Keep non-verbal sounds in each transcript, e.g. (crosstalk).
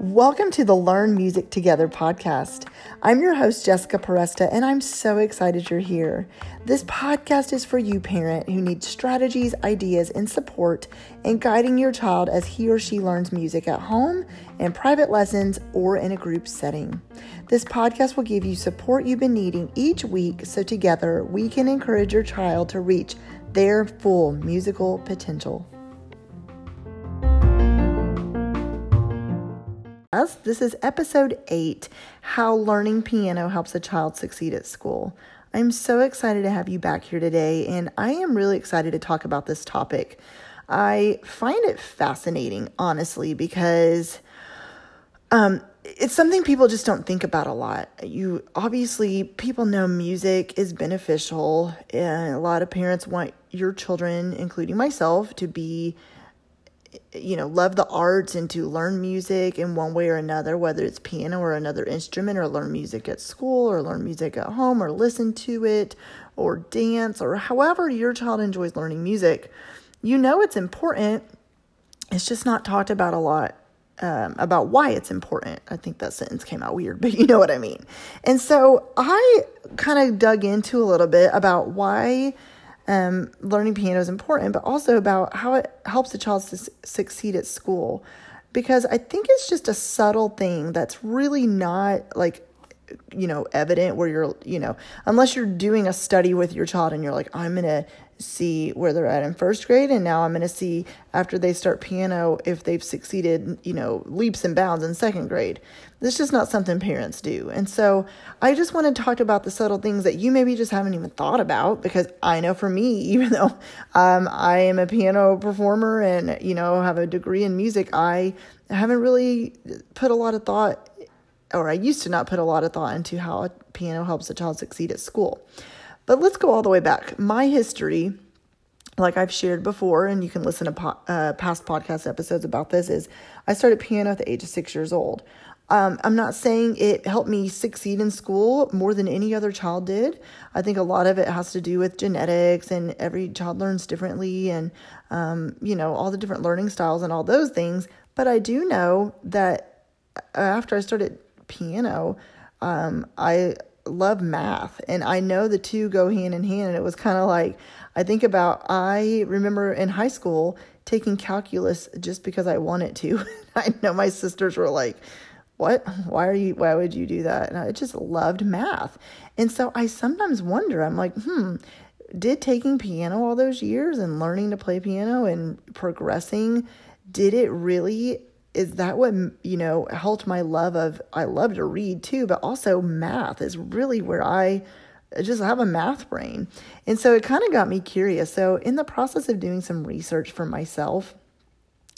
Welcome to the Learn Music Together podcast. I'm your host, Jessica Peresta, and I'm so excited you're here. This podcast is for you, parent, who needs strategies, ideas, and support in guiding your child as he or she learns music at home, in private lessons, or in a group setting. This podcast will give you support you've been needing each week so together we can encourage your child to reach their full musical potential. This is episode 8 How Learning Piano Helps a Child Succeed at School. I'm so excited to have you back here today, and I am really excited to talk about this topic. I find it fascinating, honestly, because um, it's something people just don't think about a lot. You obviously, people know music is beneficial, and a lot of parents want your children, including myself, to be you know, love the arts and to learn music in one way or another, whether it's piano or another instrument, or learn music at school, or learn music at home, or listen to it, or dance, or however your child enjoys learning music, you know it's important. It's just not talked about a lot um, about why it's important. I think that sentence came out weird, (laughs) but you know what I mean. And so I kind of dug into a little bit about why um, learning piano is important, but also about how it helps a child to succeed at school. Because I think it's just a subtle thing that's really not like you know evident where you're you know unless you're doing a study with your child and you're like i'm going to see where they're at in first grade and now i'm going to see after they start piano if they've succeeded you know leaps and bounds in second grade. This is just not something parents do. And so i just want to talk about the subtle things that you maybe just haven't even thought about because i know for me (laughs) even though um, i am a piano performer and you know have a degree in music i haven't really put a lot of thought or i used to not put a lot of thought into how piano helps a child succeed at school but let's go all the way back. My history, like I've shared before, and you can listen to po- uh, past podcast episodes about this, is I started piano at the age of six years old. Um, I'm not saying it helped me succeed in school more than any other child did. I think a lot of it has to do with genetics, and every child learns differently, and um, you know all the different learning styles and all those things. But I do know that after I started piano, um, I love math and I know the two go hand in hand. And it was kind of like, I think about, I remember in high school taking calculus just because I wanted to. (laughs) I know my sisters were like, what? Why are you, why would you do that? And I just loved math. And so I sometimes wonder, I'm like, hmm, did taking piano all those years and learning to play piano and progressing, did it really is that what you know helped my love of I love to read too, but also math is really where I just have a math brain. And so it kind of got me curious. So in the process of doing some research for myself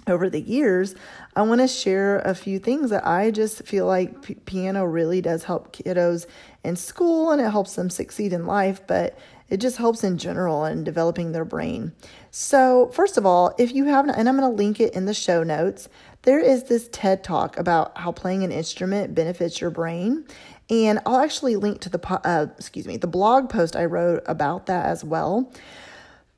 over the years, I want to share a few things that I just feel like p- piano really does help kiddos in school and it helps them succeed in life, but it just helps in general in developing their brain. So, first of all, if you haven't, and I'm going to link it in the show notes, there is this TED talk about how playing an instrument benefits your brain. And I'll actually link to the, uh, excuse me, the blog post I wrote about that as well.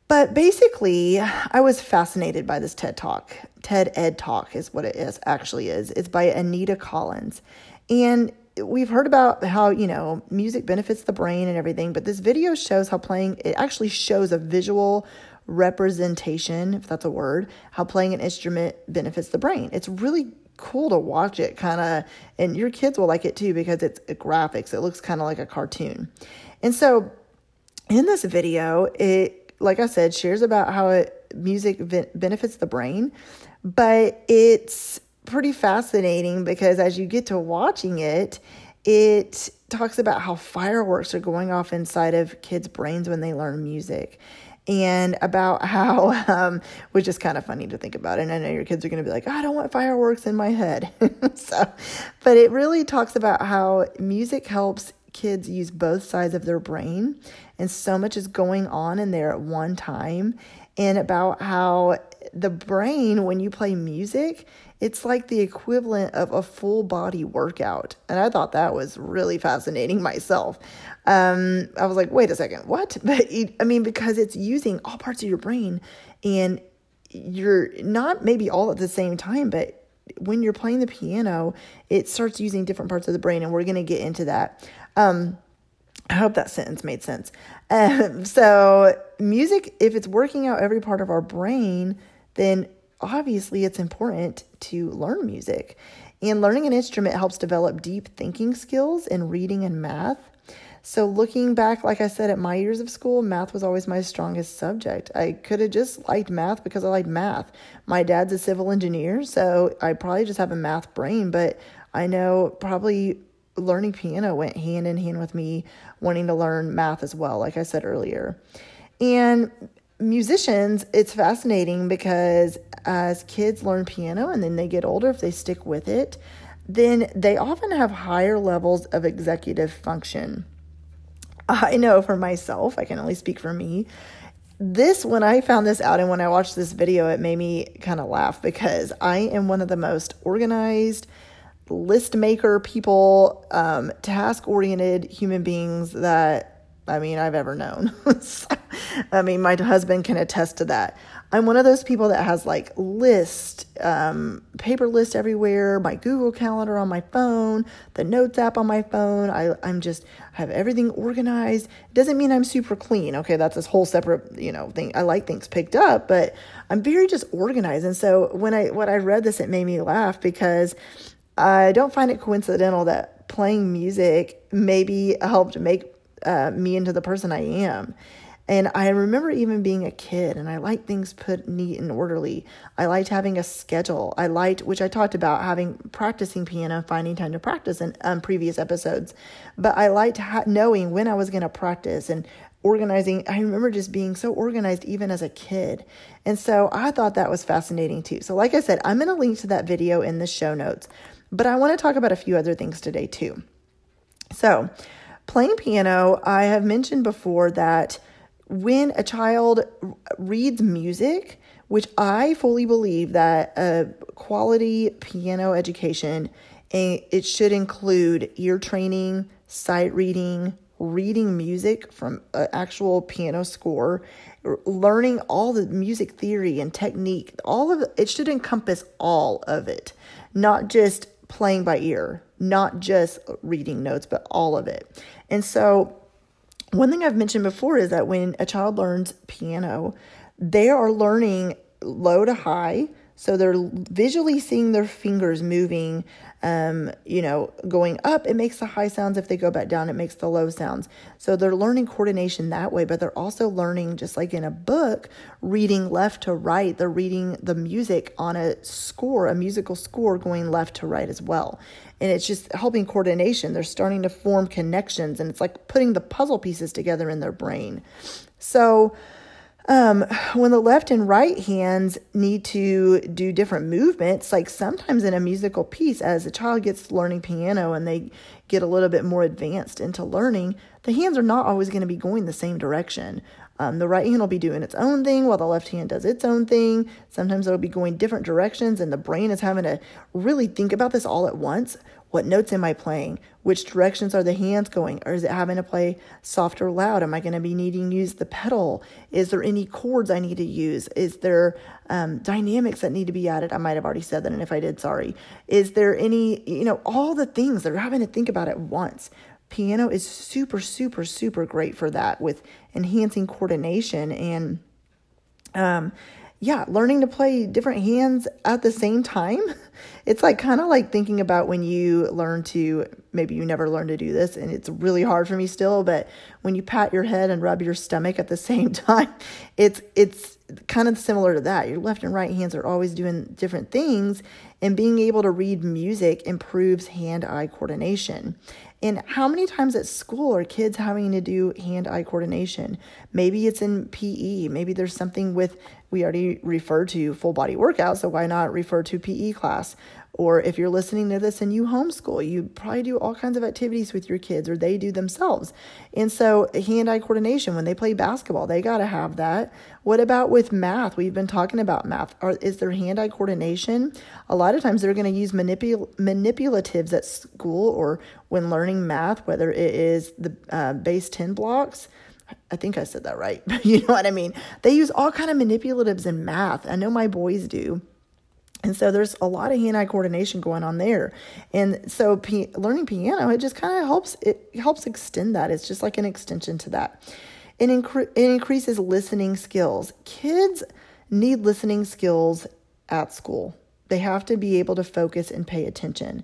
But basically, I was fascinated by this TED Talk. TED Ed Talk is what it is, actually is. It's by Anita Collins. And we've heard about how, you know, music benefits the brain and everything, but this video shows how playing, it actually shows a visual representation, if that's a word, how playing an instrument benefits the brain. It's really cool to watch it kind of, and your kids will like it too because it's graphics. It looks kind of like a cartoon. And so in this video, it like I said, shares about how it, music benefits the brain, but it's pretty fascinating because as you get to watching it, it talks about how fireworks are going off inside of kids' brains when they learn music. And about (laughs) how, um, which is kind of funny to think about. And I know your kids are going to be like, I don't want fireworks in my head. (laughs) so, but it really talks about how music helps kids use both sides of their brain and so much is going on in there at one time and about how the brain, when you play music, it's like the equivalent of a full body workout. And I thought that was really fascinating (laughs) myself. Um, I was like, wait a second, what? (laughs) But I mean, because it's using all parts of your brain and you're not maybe all at the same time, but when you're playing the piano, it starts using different parts of the brain, and we're going to get into that. Um, I hope that sentence made sense. Um, (laughs) so, music, if it's working out every part of our brain, then obviously it's important to learn music. And learning an instrument helps develop deep thinking skills in reading and math. So, looking back, like I said, at my years of school, math was always my strongest subject. I could have just liked math because I liked math. My dad's a civil engineer, so I probably just have a math brain, but I know probably learning piano went hand in hand with me wanting to learn math as well, like I said earlier. And musicians, it's fascinating because as kids learn piano and then they get older, if they stick with it, then they often have higher levels of executive function. I know for myself, I can only speak for me. This, when I found this out and when I watched this video, it made me kind of laugh because I am one of the most organized, list maker people, um, task oriented human beings that I mean, I've ever known. (laughs) so, I mean, my husband can attest to that. I'm one of those people that has like list, um, paper list everywhere, my Google Calendar on my phone, the Notes app on my phone. I, I'm just have everything organized. It doesn't mean I'm super clean. Okay, that's this whole separate you know thing. I like things picked up, but I'm very just organized. And so when I when I read this, it made me laugh because I don't find it coincidental that playing music maybe helped make uh, me into the person I am. And I remember even being a kid, and I liked things put neat and orderly. I liked having a schedule. I liked, which I talked about, having practicing piano, finding time to practice in um, previous episodes. But I liked ha- knowing when I was going to practice and organizing. I remember just being so organized even as a kid. And so I thought that was fascinating too. So, like I said, I'm going to link to that video in the show notes. But I want to talk about a few other things today too. So, playing piano, I have mentioned before that when a child reads music, which I fully believe that a quality piano education eh, it should include ear training, sight reading, reading music from an actual piano score, learning all the music theory and technique. All of it should encompass all of it, not just playing by ear, not just reading notes, but all of it. And so one thing I've mentioned before is that when a child learns piano, they are learning low to high. So they're visually seeing their fingers moving, um, you know, going up. It makes the high sounds. If they go back down, it makes the low sounds. So they're learning coordination that way, but they're also learning, just like in a book, reading left to right. They're reading the music on a score, a musical score going left to right as well and it's just helping coordination. They're starting to form connections, and it's like putting the puzzle pieces together in their brain. So, um, when the left and right hands need to do different movements, like sometimes in a musical piece, as a child gets learning piano and they get a little bit more advanced into learning, the hands are not always going to be going the same direction. Um, the right hand will be doing its own thing while the left hand does its own thing. Sometimes it'll be going different directions, and the brain is having to really think about this all at once. What notes am I playing? Which directions are the hands going? Or is it having to play soft or loud? Am I going to be needing to use the pedal? Is there any chords I need to use? Is there um, dynamics that need to be added? I might have already said that, and if I did, sorry. Is there any, you know, all the things that are having to think about at once? Piano is super, super, super great for that with enhancing coordination and um, yeah, learning to play different hands at the same time. (laughs) It's like kind of like thinking about when you learn to maybe you never learned to do this and it's really hard for me still, but when you pat your head and rub your stomach at the (laughs) same time, it's it's kind of similar to that. Your left and right hands are always doing different things and being able to read music improves hand-eye coordination. And how many times at school are kids having to do hand eye coordination? Maybe it's in PE. Maybe there's something with, we already refer to full body workout, so why not refer to PE class? Or if you're listening to this and you homeschool, you probably do all kinds of activities with your kids or they do themselves. And so, hand eye coordination, when they play basketball, they got to have that. What about with math? We've been talking about math. Are, is there hand eye coordination? A lot of times they're going to use manipul- manipulatives at school or when learning math, whether it is the uh, base 10 blocks. I think I said that right. (laughs) you know what I mean? They use all kind of manipulatives in math. I know my boys do. And so there's a lot of hand-eye coordination going on there. And so p- learning piano, it just kind of helps it helps extend that. It's just like an extension to that. It, incre- it increases listening skills. Kids need listening skills at school. They have to be able to focus and pay attention.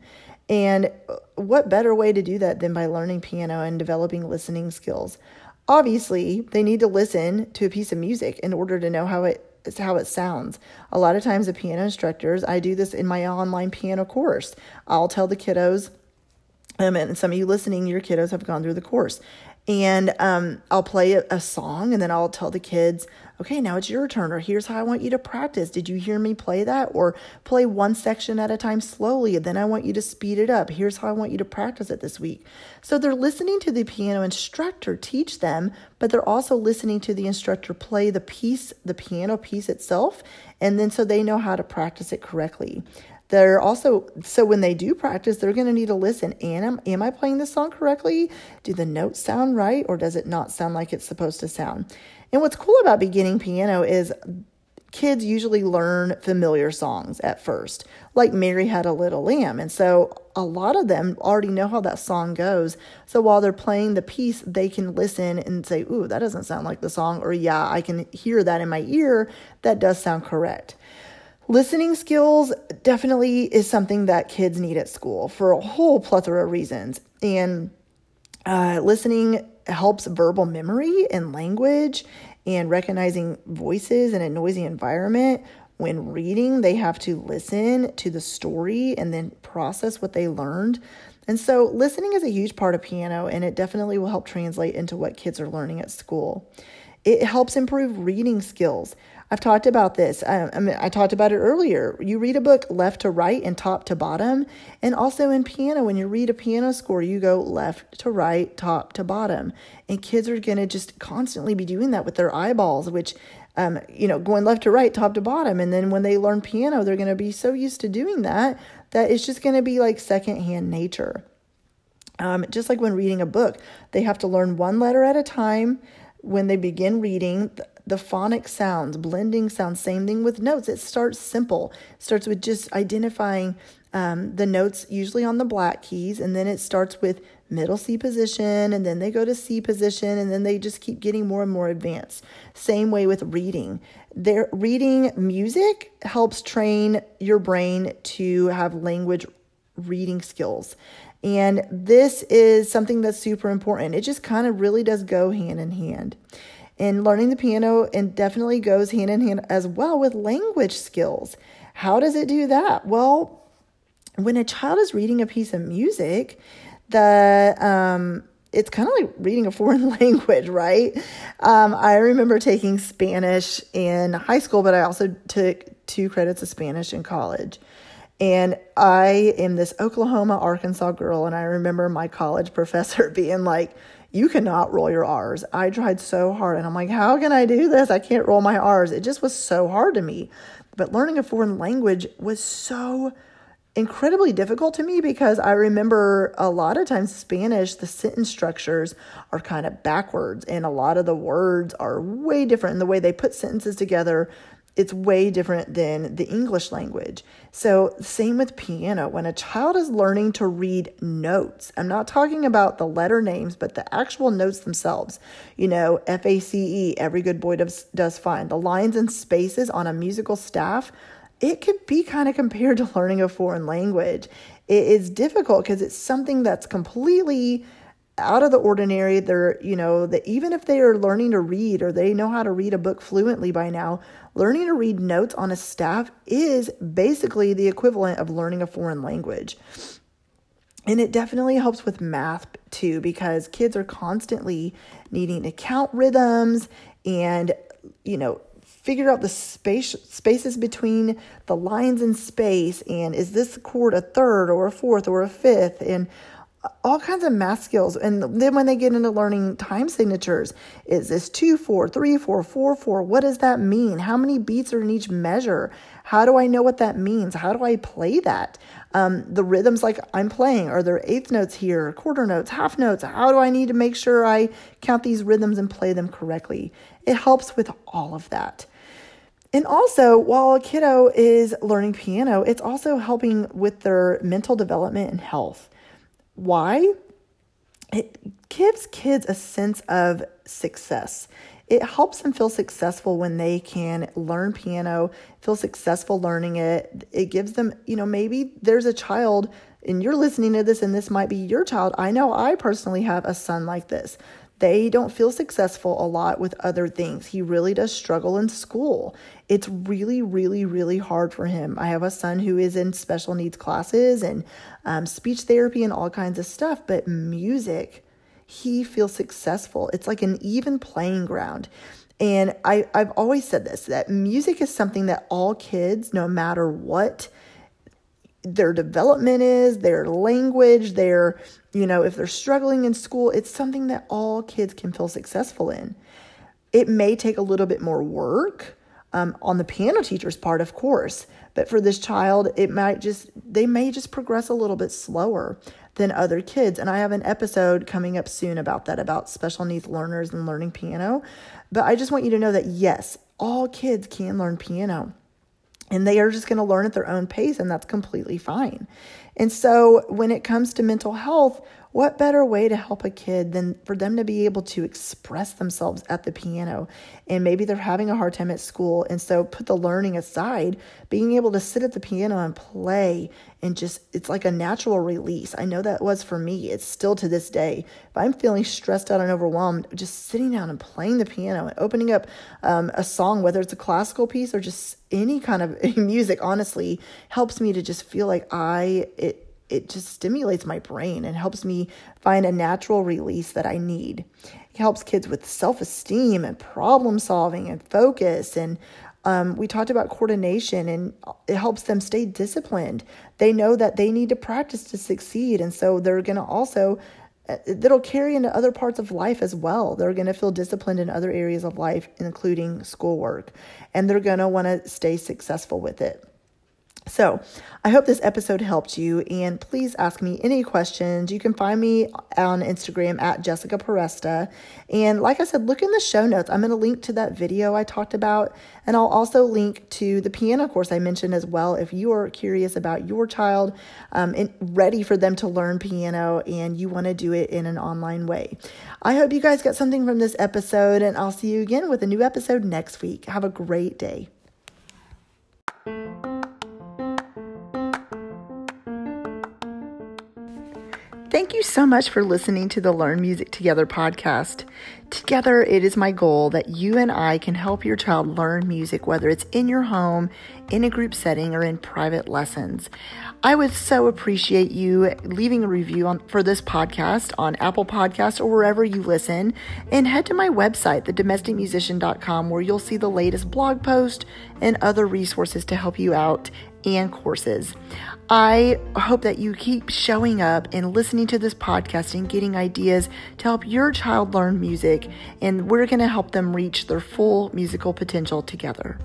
And uh, what better way to do that than by learning piano and developing listening skills? Obviously, they need to listen to a piece of music in order to know how it how it sounds. A lot of times, the piano instructors, I do this in my online piano course. I'll tell the kiddos, um, and some of you listening, your kiddos have gone through the course. And um, I'll play a, a song and then I'll tell the kids, okay, now it's your turn, or here's how I want you to practice. Did you hear me play that? Or play one section at a time slowly, and then I want you to speed it up. Here's how I want you to practice it this week. So they're listening to the piano instructor teach them, but they're also listening to the instructor play the piece, the piano piece itself, and then so they know how to practice it correctly. They're also so when they do practice, they're going to need to listen. Am am I playing this song correctly? Do the notes sound right, or does it not sound like it's supposed to sound? And what's cool about beginning piano is kids usually learn familiar songs at first, like Mary Had a Little Lamb. And so a lot of them already know how that song goes. So while they're playing the piece, they can listen and say, Ooh, that doesn't sound like the song. Or, Yeah, I can hear that in my ear. That does sound correct. Listening skills definitely is something that kids need at school for a whole plethora of reasons. And uh, listening helps verbal memory and language and recognizing voices in a noisy environment. When reading, they have to listen to the story and then process what they learned. And so, listening is a huge part of piano, and it definitely will help translate into what kids are learning at school. It helps improve reading skills. I've talked about this. I, I, mean, I talked about it earlier. You read a book left to right and top to bottom. And also in piano, when you read a piano score, you go left to right, top to bottom. And kids are going to just constantly be doing that with their eyeballs, which, um, you know, going left to right, top to bottom. And then when they learn piano, they're going to be so used to doing that that it's just going to be like secondhand nature. Um, just like when reading a book, they have to learn one letter at a time when they begin reading the phonic sounds, blending sounds, same thing with notes. It starts simple. It starts with just identifying um, the notes, usually on the black keys, and then it starts with middle C position, and then they go to C position, and then they just keep getting more and more advanced. Same way with reading. Their reading music helps train your brain to have language reading skills. And this is something that's super important. It just kind of really does go hand in hand. And learning the piano and definitely goes hand in hand as well with language skills. How does it do that? Well, when a child is reading a piece of music, the um, it's kind of like reading a (laughs) foreign language, right? Um, I remember taking Spanish in high school, but I also took two credits of Spanish in college. And I am this Oklahoma, Arkansas girl, and I remember my college (laughs) professor (laughs) being like, you cannot roll your R's. I tried so hard and I'm like, how can I do this? I can't roll my R's. It just was so hard to me. But learning a foreign language was so incredibly difficult to me because I remember a lot of times Spanish, the sentence structures are kind of backwards and a lot of the words are way different in the way they put sentences together it's way different than the English language. So, same with piano. When a child is learning to read notes, I'm not talking about the letter names, but the actual notes themselves. You know, F A C E, every good boy does, does fine. The lines and spaces on a musical staff, it could be kind of compared to learning a foreign language. It is difficult because it's something that's completely out of the ordinary. They're, you know, that even if they are learning to read or they know how to read a book fluently by now, learning to read notes on a staff is basically the equivalent of learning a foreign language. And it definitely helps with math too, because kids are constantly needing to count rhythms and, you know, figure out the space spaces between the lines in space and is this chord a third or a fourth or a fifth and all kinds of math skills. And then when they get into learning time signatures, is this two, four, three, four, four, four? What does that mean? How many beats are in each measure? How do I know what that means? How do I play that? Um, the rhythms like I'm playing, are there eighth notes here, quarter notes, half notes? How do I need to make sure I count these rhythms and play them correctly? It helps with all of that. And also, while a kiddo is learning piano, it's also helping with their mental development and health. Why? It gives kids a sense of success. It helps them feel successful when they can learn piano, feel successful learning it. It gives them, you know, maybe there's a child and you're listening to this and this might be your child. I know I personally have a son like this they don't feel successful a lot with other things. He really does struggle in school. It's really, really, really hard for him. I have a son who is in special needs classes and um, speech therapy and all kinds of stuff, but music, he feels successful. It's like an even playing ground. And I, I've always said this that music is something that all kids, no matter what their development is, their language, their, you know, if they're struggling in school, it's something that all kids can feel successful in. It may take a little bit more work um, on the piano teacher's part, of course, but for this child, it might just, they may just progress a little bit slower than other kids. And I have an episode coming up soon about that, about special needs learners and learning piano. But I just want you to know that yes, all kids can learn piano and they are just going to learn at their own pace, and that's completely fine. And so, when it comes to mental health, what better way to help a kid than for them to be able to express themselves at the piano? And maybe they're having a hard time at school. And so put the learning aside, being able to sit at the piano and play and just, it's like a natural release. I know that was for me. It's still to this day. If I'm feeling stressed out and overwhelmed, just sitting down and playing the piano and opening up um, a song, whether it's a classical piece or just any kind of (laughs) music, honestly, helps me to just feel like I, it, just stimulates my brain and helps me find a natural release that I need. It helps kids with self esteem and problem solving and focus. And um, we talked about coordination and it helps them stay disciplined. They know that they need to practice to succeed. And so they're going to also, uh, that'll carry into other parts of life as well. They're going to feel disciplined in other areas of life, including schoolwork. And they're going to want to stay successful with it. So, I hope this episode helped you, and please ask me any questions. You can find me on Instagram at Jessica Peresta. And like I said, look in the show notes. I'm going to link to that video I talked about, and I'll also link to the piano course I mentioned as well if you are curious about your child um, and ready for them to learn piano and you want to do it in an online way. I hope you guys got something from this episode, and I'll see you again with a new episode next week. Have a great day. Thank you so much for listening to the Learn Music Together podcast. Together, it is my goal that you and I can help your child learn music, whether it's in your home, in a group setting, or in private lessons. I would so appreciate you leaving a review on, for this podcast on Apple Podcasts or wherever you listen. And head to my website, thedomesticmusician.com, where you'll see the latest blog post and other resources to help you out and courses. I hope that you keep showing up and listening to this podcast and getting ideas to help your child learn music, and we're going to help them reach their full musical potential together.